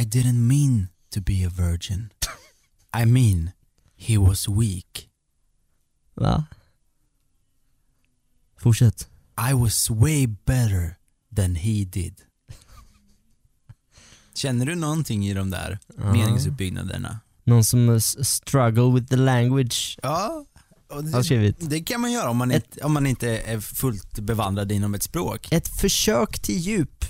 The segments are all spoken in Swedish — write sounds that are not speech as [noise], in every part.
I didn't mean to be a virgin. I mean, he was weak. Va? Fortsätt. I was way better than he did. [laughs] Känner du någonting i de där Ja. meningsuppbyggnaderna? Någon som struggle with the language Ja, det, det kan man göra om man, inte, om man inte är fullt bevandrad inom ett språk. Ett försök till djup.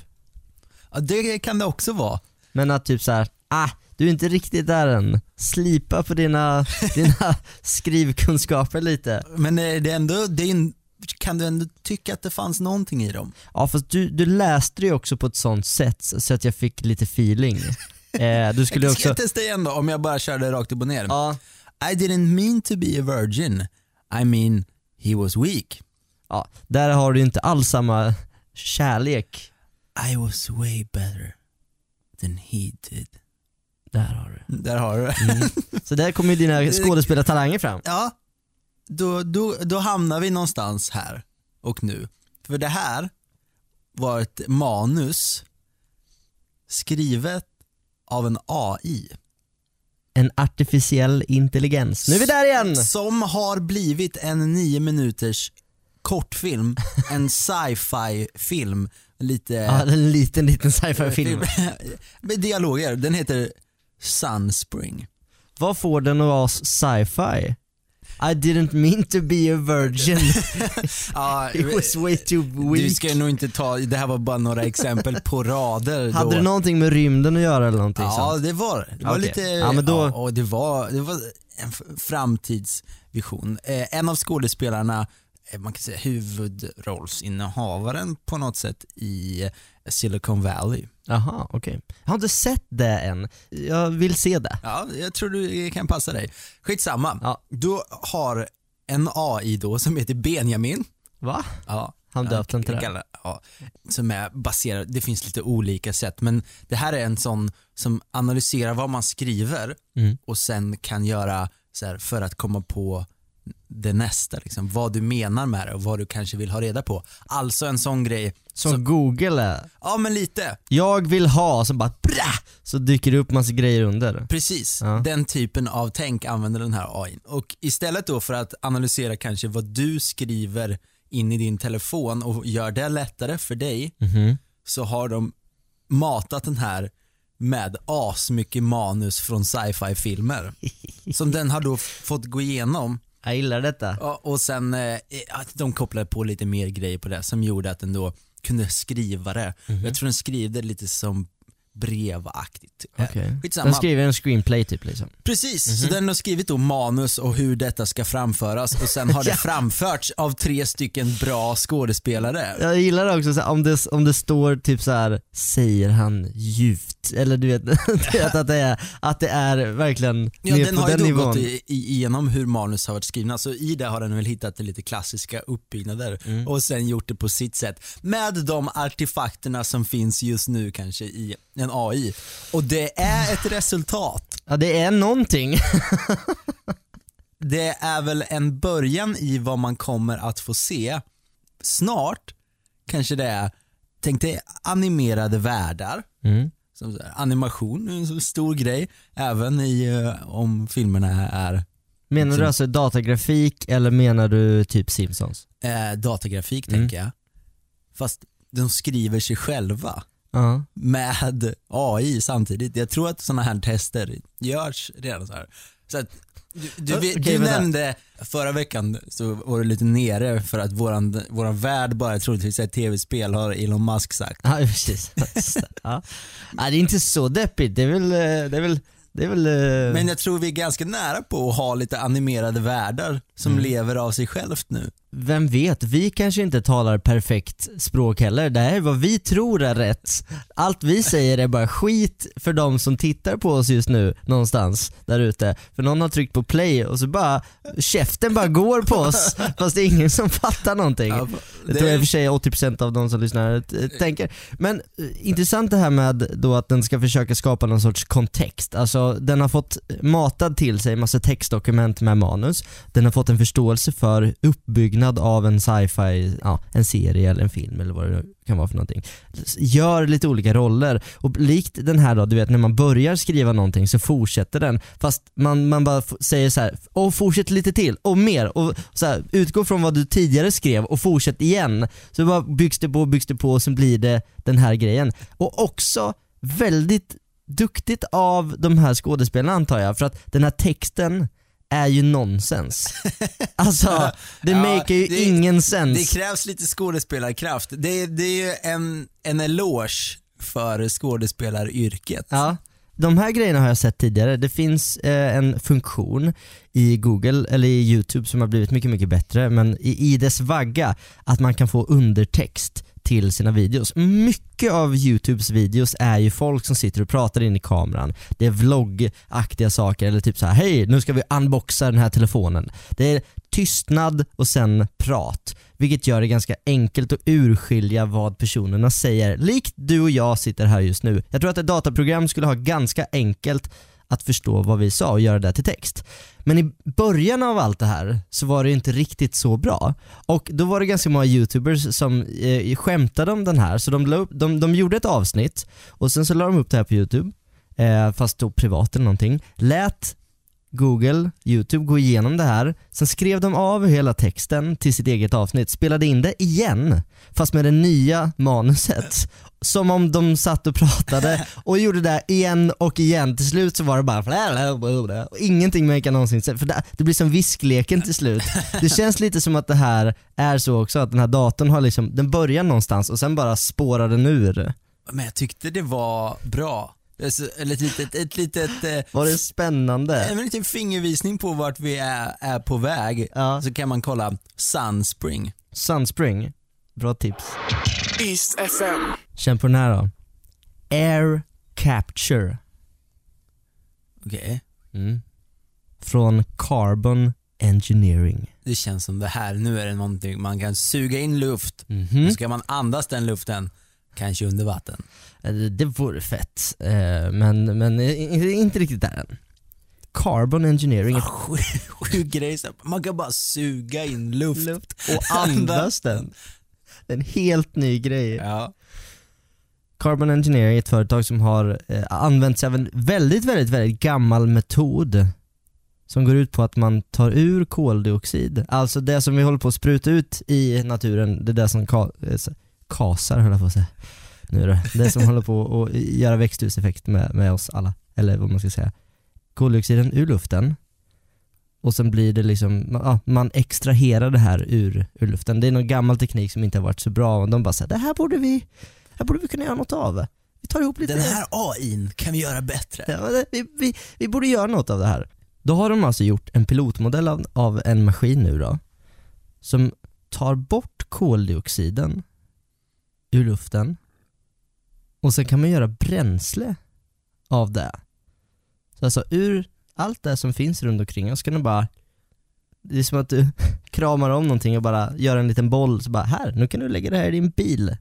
Ja, det kan det också vara. Men att typ så här, ah, du är inte riktigt där än. Slipa på dina, [laughs] dina skrivkunskaper lite. Men eh, det är ändå, det är en, kan du ändå tycka att det fanns någonting i dem? Ja fast du, du läste det ju också på ett sånt sätt så att jag fick lite feeling. [laughs] Eh, du skulle Ska jag också... testa igen då, om jag bara körde rakt upp och ner? Ja, I didn't mean to be a virgin. I mean, he was weak. ja, där har du inte alls samma kärlek. I was way better than he did. Där har du. Där har du. Mm. Så där kommer ju dina [laughs] skådespelartalanger fram. Ja, då, då, då hamnar vi någonstans här och nu. För det här var ett manus skrivet av en AI. En artificiell intelligens. Nu är vi där igen! Som har blivit en nio minuters kortfilm, en [laughs] sci-fi film, lite Ja, en liten liten sci-fi film. [laughs] med dialoger. Den heter Sunspring. Vad får den att vara sci-fi? I didn't mean to be a virgin. [laughs] [laughs] Ja, It was way too du weak. ska nog inte ta, det här var bara några exempel på rader. Hade då. det någonting med rymden att göra eller någonting Ja sånt? det var det. Var Okej. lite, Ja, men då- ja, och det var, det var en framtidsvision. Eh, en av skådespelarna, eh, man kan säga huvudrollsinnehavaren på något sätt i Silicon Valley. Jaha, okej. Jag har inte sett det än. Jag vill se det. Ja, jag tror det kan passa dig. Skitsamma. Ja. Du har en AI då som heter Benjamin. Va? Ja, Han döpt den till det? Ja, som är baserad, det finns lite olika sätt men det här är en sån som analyserar vad man skriver Mm. och sen kan göra så här, för att komma på det nästa, liksom, vad du menar med det och vad du kanske vill ha reda på. Alltså en sån grej, Som så, Google är. ja men lite, Jag vill ha, så bara bra, så dyker det upp massa grejer under. precis. Ja. Den typen av tänk använder den här AI. Och istället då för att analysera kanske vad du skriver in i din telefon och gör det lättare för dig Mhm. så har de matat den här med asmycket manus från sci-fi filmer. [laughs] som den har då fått gå igenom Jag gillar detta. Ja, och sen eh, att de kopplade på lite mer grejer på det som gjorde att den då kunde skriva det. Jag tror den skrev det lite som brevaktigt. Eh, Okej. Skitsamma. Den skriver en screenplay typ liksom. Precis, så den har skrivit då manus och hur detta ska framföras och sen har [laughs] det Ja. framförts av tre stycken bra skådespelare. Jag gillar det också så här, om, det, om det står typ så här säger han djupt, eller du vet, [laughs] du vet att, det är, att det är verkligen Ja, ner den på har ju den då nivån. gått i, igenom hur manus har varit skrivna, så i det har den väl hittat lite klassiska uppbyggnader Mm. och sen gjort det på sitt sätt. Med de artefakterna som finns just nu kanske i en AI. Och det är ett resultat. Ja det är någonting. Det är väl en början i vad man kommer att få se. Snart kanske det är, tänk dig animerade världar. Mm. Som animation är en stor grej, även i, eh, om filmerna är Menar du Som- alltså datagrafik eller menar du typ Simpsons? eh, datagrafik Mm. tänker jag. Fast de skriver sig själva Ja. med AI samtidigt. Jag tror att sådana här tester görs redan så här. Så att, du du, du vänta. nämnde förra veckan så var du lite nere för att våran, våran värld bara troligtvis är tv-spel har Elon Musk sagt. Ja precis. ja. det är inte så deppigt. Det är väl, det är väl, det är väl eh, Men jag tror vi är ganska nära på att ha lite animerade världar som Mm. lever av sig självt nu. Vem vet, vi kanske inte talar perfekt språk heller. Det här är vad vi tror är rätt. Allt vi säger är bara skit för de som tittar på oss just nu någonstans där ute. För någon har tryckt på play och så bara, käften bara går på oss [laughs] fast det är ingen som fattar någonting. Ja, Det det- tror jag i och för sig 80% av de som lyssnar tänker. Men eh, intressant det här med då att den ska försöka skapa någon sorts kontext. Alltså den har fått matad till sig massa textdokument med manus. Den har fått en förståelse för uppbyggnaden uppbyggnad av en sci-fi, ja, en serie eller en film eller vad det kan vara för någonting. Gör lite olika roller och likt den här då, du vet när man börjar skriva någonting så fortsätter den fast man, man bara säger så här, och fortsätt lite till och mer och så här, utgå från vad du tidigare skrev och fortsätt igen. Så bara byggs det på, byggs det på och så blir det den här grejen. Och också väldigt duktigt av de här skådespelarna antar jag, för att den här texten är ju nonsens. [laughs] Alltså, det Ja, maker ju det- ingen sens. Det krävs lite skådespelarkraft. Det, det är ju en, en eloge för skådespelaryrket. Ja. De här grejerna har jag sett tidigare. Det finns eh, en funktion i Google, eller i YouTube som har blivit mycket, mycket bättre, men i, i dess vagga, att man kan få undertext till sina videos. Mycket av Youtubes videos är ju folk som sitter och pratar in i kameran. Det är vloggaktiga saker, eller typ så här: hej nu ska vi unboxa den här telefonen. Det är tystnad och sen prat, vilket gör det ganska enkelt att urskilja vad personerna säger. Likt du och jag sitter här just nu. Jag tror att ett dataprogram skulle ha ganska enkelt att förstå vad vi sa och göra det till text. Men i början av allt det här så var det inte riktigt så bra. Och då var det ganska många youtubers som eh, skämtade om den här, så de, upp, de, de gjorde ett avsnitt och sen så la de upp det här på youtube, eh, fast då privat eller någonting. Lät Google, Youtube gå igenom det här, sen skrev de av hela texten till sitt eget avsnitt, spelade in det igen, fast med det nya manuset. Som om de satt och pratade [laughs] och gjorde det igen och igen. Till slut så var det bara och ingenting man kan någonsin säga, för det, blir som viskleken till slut. Det [laughs] känns lite som att det här är så också, att den här datorn har liksom, den börjar någonstans och sen bara spårar den ur. Men jag tyckte det var bra. Eller ett litet, ett litet eh, Var det spännande? en liten fingervisning på vart vi är, är på väg. Ja. Så kan man kolla Sunspring. Sunspring, bra tips. East FM. Känn på den här då. Air Capture. Okej. Mm. Från Carbon Engineering. Det känns som det här, nu är det någonting man kan suga in luft. Mhm. Så ska man andas den luften, kanske under vatten. Eh, Det vore fett, eh, men, men eh, inte riktigt där än. Carbon Engineering Sjuk sjuk grej, man kan bara suga in luft. och [laughs] andas den. Det är en helt ny grej. Ja. Carbon Engineering är ett företag som har använt sig av en väldigt, väldigt, väldigt gammal metod som går ut på att man tar ur koldioxid. Alltså det som vi håller på att spruta ut i naturen, det är det som kasar höll jag på att säga. Nu är det. det som [laughs] håller på att göra växthuseffekt med, med oss alla. Eller vad man ska säga. Koldioxiden ur luften och sen blir det liksom, ja, man extraherar det här ur, ur luften. Det är någon gammal teknik som inte har varit så bra och de bara säger det här borde vi här borde vi kunna göra något av. Vi tar ihop lite Den här AIn kan vi göra bättre. Ja, vi, vi, vi borde göra något av det här. Då har de alltså gjort en pilotmodell av, av en maskin nu då, som tar bort koldioxiden ur luften och sen kan man göra bränsle av det. Så alltså ur allt det som finns runt omkring oss kan du bara, det är som att du [laughs] kramar om någonting och bara gör en liten boll, så bara här, nu kan du lägga det här i din bil.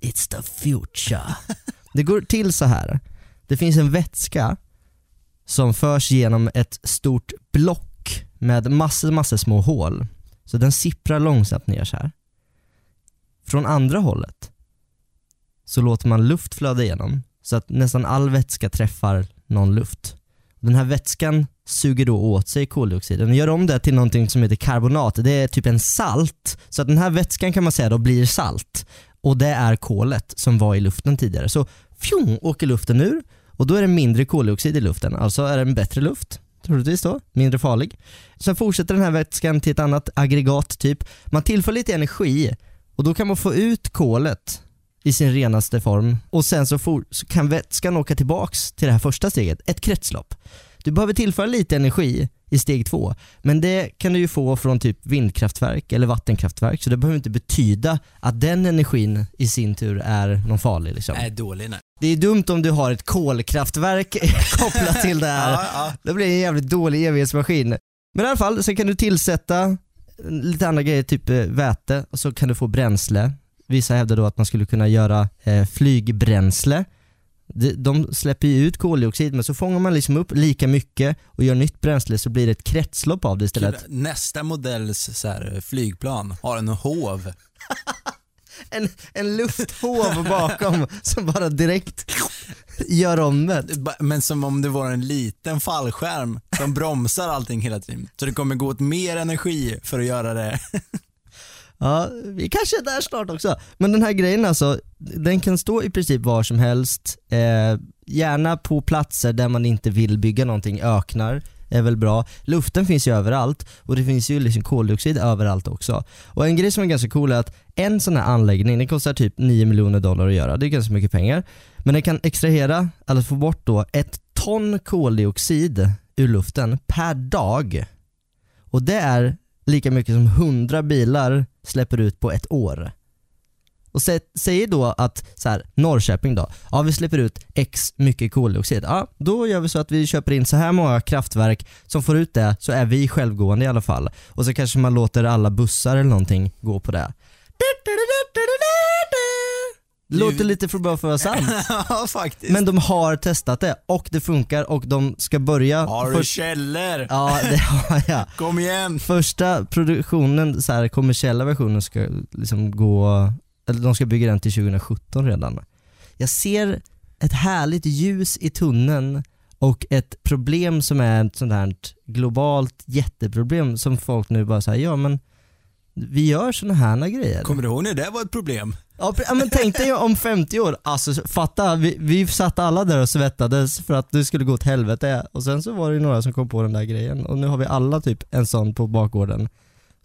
It's the future. Det går till så här. Det finns en vätska som förs genom ett stort block med massor, massor små hål. Så den sipprar långsamt ner så här. Från andra hållet så låter man luft flöda igenom så att nästan all vätska träffar någon luft. Den här vätskan suger då åt sig koldioxiden och gör om det till någonting som heter karbonat. Det är typ en salt. Så att den här vätskan kan man säga då blir salt. Och det är kolet som var i luften tidigare. Så fjong åker luften ur och då är det mindre koldioxid i luften. Alltså är det en bättre luft, troligtvis då, mindre farlig. Sen fortsätter den här vätskan till ett annat aggregat typ. Man tillför lite energi och då kan man få ut kolet i sin renaste form och sen så, for, så kan vätskan åka tillbaks till det här första steget, ett kretslopp. Du behöver tillföra lite energi i steg två, men det kan du ju få från typ vindkraftverk eller vattenkraftverk så det behöver inte betyda att den energin i sin tur är någon farlig liksom. Är dålig nej. Det är dumt om du har ett kolkraftverk [laughs] kopplat till det här. Ja, ja. Det blir en jävligt dålig evighetsmaskin. Men i alla fall, sen kan du tillsätta lite andra grejer, typ eh, väte, och så kan du få bränsle. Vissa hävdar då att man skulle kunna göra eh, flygbränsle. de, de släpper ju ut koldioxid men så fångar man liksom upp lika mycket och gör nytt bränsle så blir det ett kretslopp av det istället. Nästa modells så här, flygplan har en hov. [laughs] En, en lufthov bakom som bara direkt gör om det. Men som om det var en liten fallskärm som bromsar allting hela tiden. Så det kommer gå åt mer energi för att göra det. [laughs] Ja, vi kanske är där snart också. Men den här grejen alltså, den kan stå i princip var som helst. Eh, gärna på platser där man inte vill bygga någonting, öknar är väl bra. Luften finns ju överallt och det finns ju liksom koldioxid överallt också. Och en grej som är ganska cool är att en sån här anläggning, den kostar typ 9 miljoner dollar att göra, det är ganska mycket pengar. Men den kan extrahera, eller få bort då, ett ton koldioxid ur luften per dag. Och det är lika mycket som 100 bilar släpper ut på ett år. Och sä, säger då att så här, Norrköping då, ja vi släpper ut x mycket koldioxid. Ja, då gör vi så att vi köper in så här många kraftverk som får ut det, så är vi självgående i alla fall. Och så kanske man låter alla bussar eller någonting gå på det. Låter lite för bra för att vara sant. ja faktiskt. Men de har testat det och det funkar och de ska börja... har du källor? Ja, det har jag. Kom igen. Första produktionen, så här, kommersiella versionen ska liksom gå, eller de ska bygga den till 2017 redan. Jag ser ett härligt ljus i tunneln och ett problem som är ett sånt här globalt jätteproblem som folk nu bara säger ja men vi gör såna här grejer. Kommer du ihåg när det var ett problem? Ja men tänk dig om 50 år, alltså fatta, vi, vi satt alla där och svettades för att det skulle gå åt helvete och sen så var det några som kom på den där grejen och nu har vi alla typ en sån på bakgården.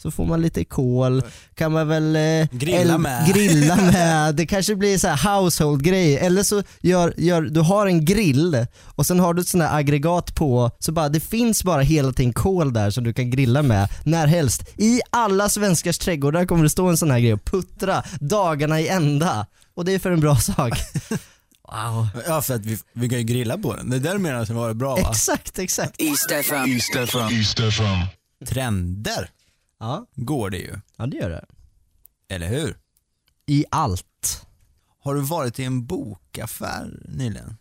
Så får man lite kol, kan man väl eh, Grilla med. grilla [laughs] med. Det kanske blir så här household grej eller så gör, gör, du har en grill och sen har du ett sånt här aggregat på, så bara det finns bara hela tiden kol där som du kan grilla med när helst. I alla svenskars trädgårdar kommer det stå en sån här grej och puttra dagarna i ända. Och det är för en bra sak. [laughs] Wow. Ja för att vi, vi kan ju grilla på den. Det är där du menar att det var bra va? Exakt, exakt. Trender Ja, går det ju. ja det gör det. Eller hur? I allt. Har du varit i en bokaffär nyligen?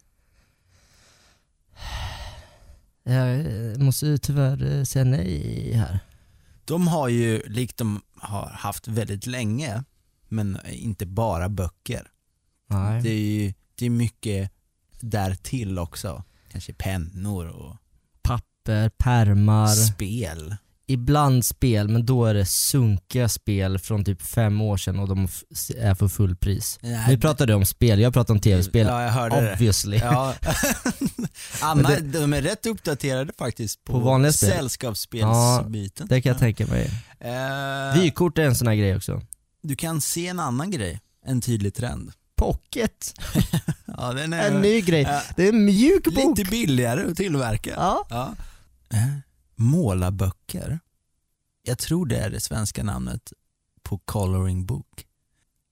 Jag eh, måste ju tyvärr eh, säga nej här. De har ju, likt de har haft väldigt länge, men inte bara böcker. Nej. Det är ju det är mycket därtill också. Kanske pennor och Papper, pärmar. spel. Ibland spel, men då är det sunkiga spel från typ fem år sedan och de är för fullpris. Nej, Vi pratade om spel, jag pratade om tv-spel. Ja, jag hörde det. Obviously. Ja. [laughs] [laughs] Anna, Men de är rätt uppdaterade faktiskt på, På vanliga spel. sällskapsspelsbiten. Det kan jag tänka mig. Eh, Vykort är en sån här grej också. Du kan se en annan grej, en tydlig trend. Pocket, [laughs] Ja, den en ny grej. Ja. Det är en mjuk bok. lite billigare att tillverka. Ja. Ja. Målarböcker. Jag tror det är det svenska namnet på coloring book.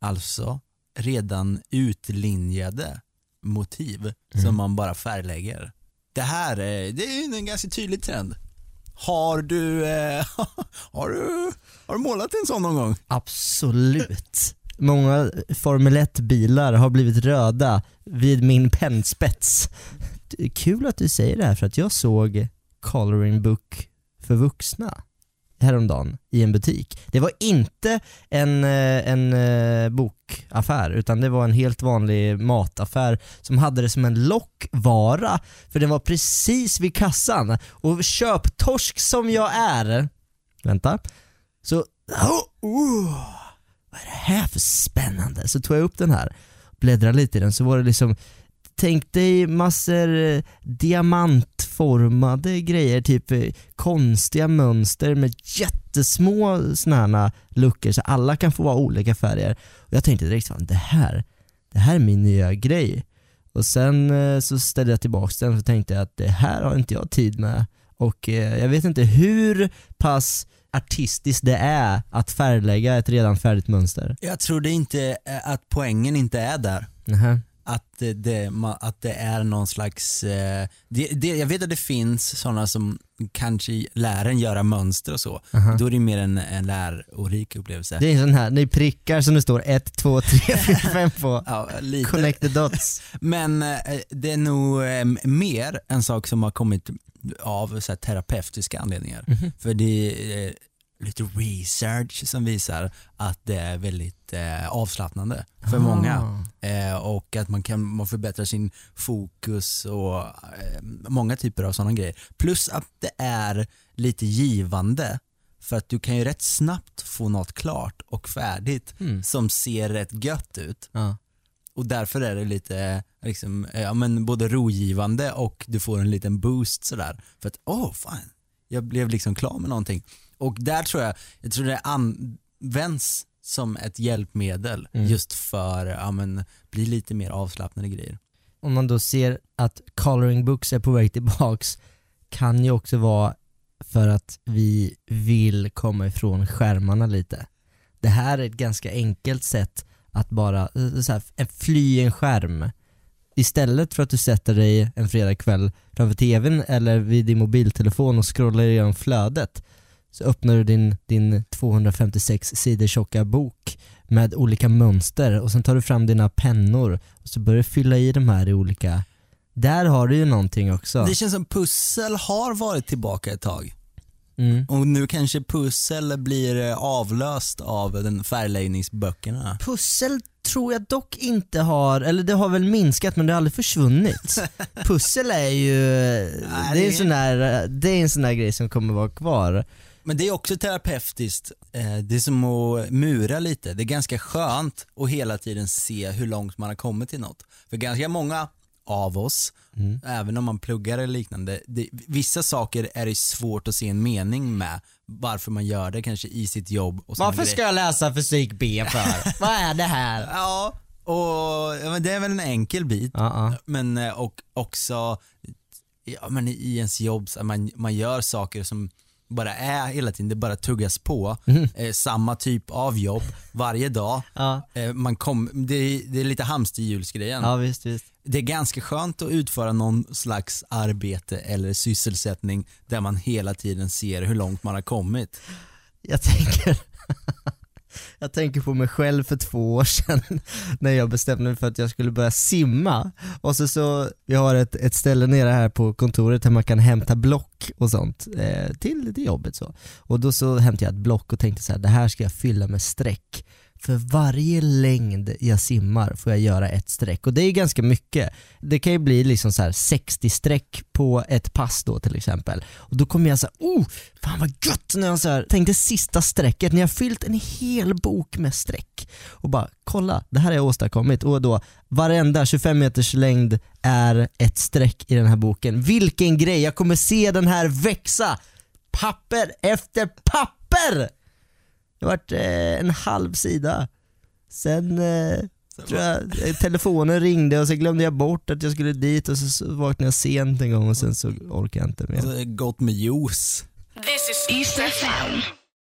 Alltså redan utlinjade motiv Mm. som man bara färglägger. Det här är, det är en ganska tydlig trend. Har du, eh, [laughs] har du, har du målat en sån någon gång? Absolut. Många Formel 1-bilar har blivit röda vid min pennspets. Kul att du säger det här för att jag såg coloring book för vuxna häromdagen i en butik. Det var inte en, eh, en eh, bokaffär utan det var en helt vanlig mataffär som hade det som en lockvara för den var precis vid kassan och köptorsk som jag är, vänta, så oh, oh, vad är det här för spännande? Så tog jag upp den här, bläddrade lite i den så var det liksom Tänk dig massor eh, diamantformade grejer, typ eh, konstiga mönster med jättesmå såna här luckor så alla kan få vara olika färger. Och jag tänkte direkt, fan, det här, det här är min nya grej. Och sen eh, så ställde jag tillbaka den och tänkte jag att det här har inte jag tid med. Och eh, jag vet inte hur pass artistiskt det är att färglägga ett redan färdigt mönster. Jag tror det inte, eh, att poängen inte är där. Nähä. Att det, det, att det är någon slags, eh, det, det, jag vet att det finns sådana som kanske lär en göra mönster och så. Då är det mer en, en lärorik upplevelse. Det är sån här, det är prickar som det står 1, 2, 3, 4, 5 på. Ja, lite. Connect the dots. Men eh, det är nog eh, mer en sak som har kommit av så terapeutiska anledningar. För det är eh, lite research som visar att det är väldigt eh, avslappnande för många. Eh, och att man kan man förbättrar sin fokus och eh, många typer av sådana grejer. Plus att det är lite givande för att du kan ju rätt snabbt få något klart och färdigt som ser rätt gött ut. Ja. Och därför är det lite liksom, ja, men både rogivande och du får en liten boost sådär. För att åh fan, jag blev liksom klar med någonting. Och där tror jag, jag tror det används som ett hjälpmedel just för att ja, men, bli lite mer avslappnade grejer. Om man då ser att coloring books är på väg tillbaks kan ju också vara för att vi vill komma ifrån skärmarna lite. Det här är ett ganska enkelt sätt att bara eh, så här, fly en skärm. Istället för att du sätter dig en fredagkväll framför tvn eller vid din mobiltelefon och scrollar igenom flödet så öppnar du din, din 256 sidor tjocka bok med olika mönster och sen tar du fram dina pennor och så börjar du fylla i de här i olika där har du ju någonting också. Det känns som pussel har varit tillbaka ett tag. Mm. Och nu kanske pussel blir eh, avlöst av den färgläggningsböckerna. Pussel tror jag dock inte har, eller det har väl minskat men det har aldrig försvunnit. [laughs] Pussel är ju, det är en sån där, det är en sån där grej som kommer vara kvar. Men det är också terapeutiskt. Eh, Det är som att mura lite. Det är ganska skönt att hela tiden se hur långt man har kommit till något. För ganska många av oss, även om man pluggar eller liknande, det, vissa saker är det svårt att se en mening med varför man gör det kanske i sitt jobb. Och Varför ska jag läsa fysik B för? [laughs] Vad är det här? Ja, och ja, men det är väl en enkel bit. Ja, ja. Men eh, och också ja, men i ens jobb, man, man gör saker som bara är hela tiden, det bara tuggas på. Eh, samma typ av jobb varje dag. [laughs] Ja. Eh, man kom, det, är- det är lite hamsterhjulsgrejen. Ja visst, visst. Det är ganska skönt att utföra någon slags arbete eller sysselsättning där man hela tiden ser hur långt man har kommit. Jag tänker [laughs] Jag tänker på mig själv för två år sedan [laughs] när jag bestämde mig för att jag skulle börja simma. Och så, så vi har ett, ett ställe nere här på kontoret där man kan hämta block och sånt eh, till, till jobbet. Så. Och då så hämtade jag ett block och tänkte så här, det här ska jag fylla med streck. För varje längd jag simmar får jag göra ett streck och det är ganska mycket. Det kan ju bli liksom så här 60 streck på ett pass då till exempel. Och då kommer jag så här, oh, fan vad gött när jag så här, tänkte sista strecket, när jag fyllt en hel bok med streck. Och bara, kolla, det här har jag åstadkommit. Och då, varenda 25 meters längd är ett streck i den här boken. Vilken grej, jag kommer se den här växa! Papper efter papper! Det vart eh, en halv sida. Sen eh, tror jag eh, telefonen ringde och så glömde jag bort att jag skulle dit och så, så vaknade jag sent en gång och sen så orkade jag inte mer. Alltså, gott med juice. This is East FM.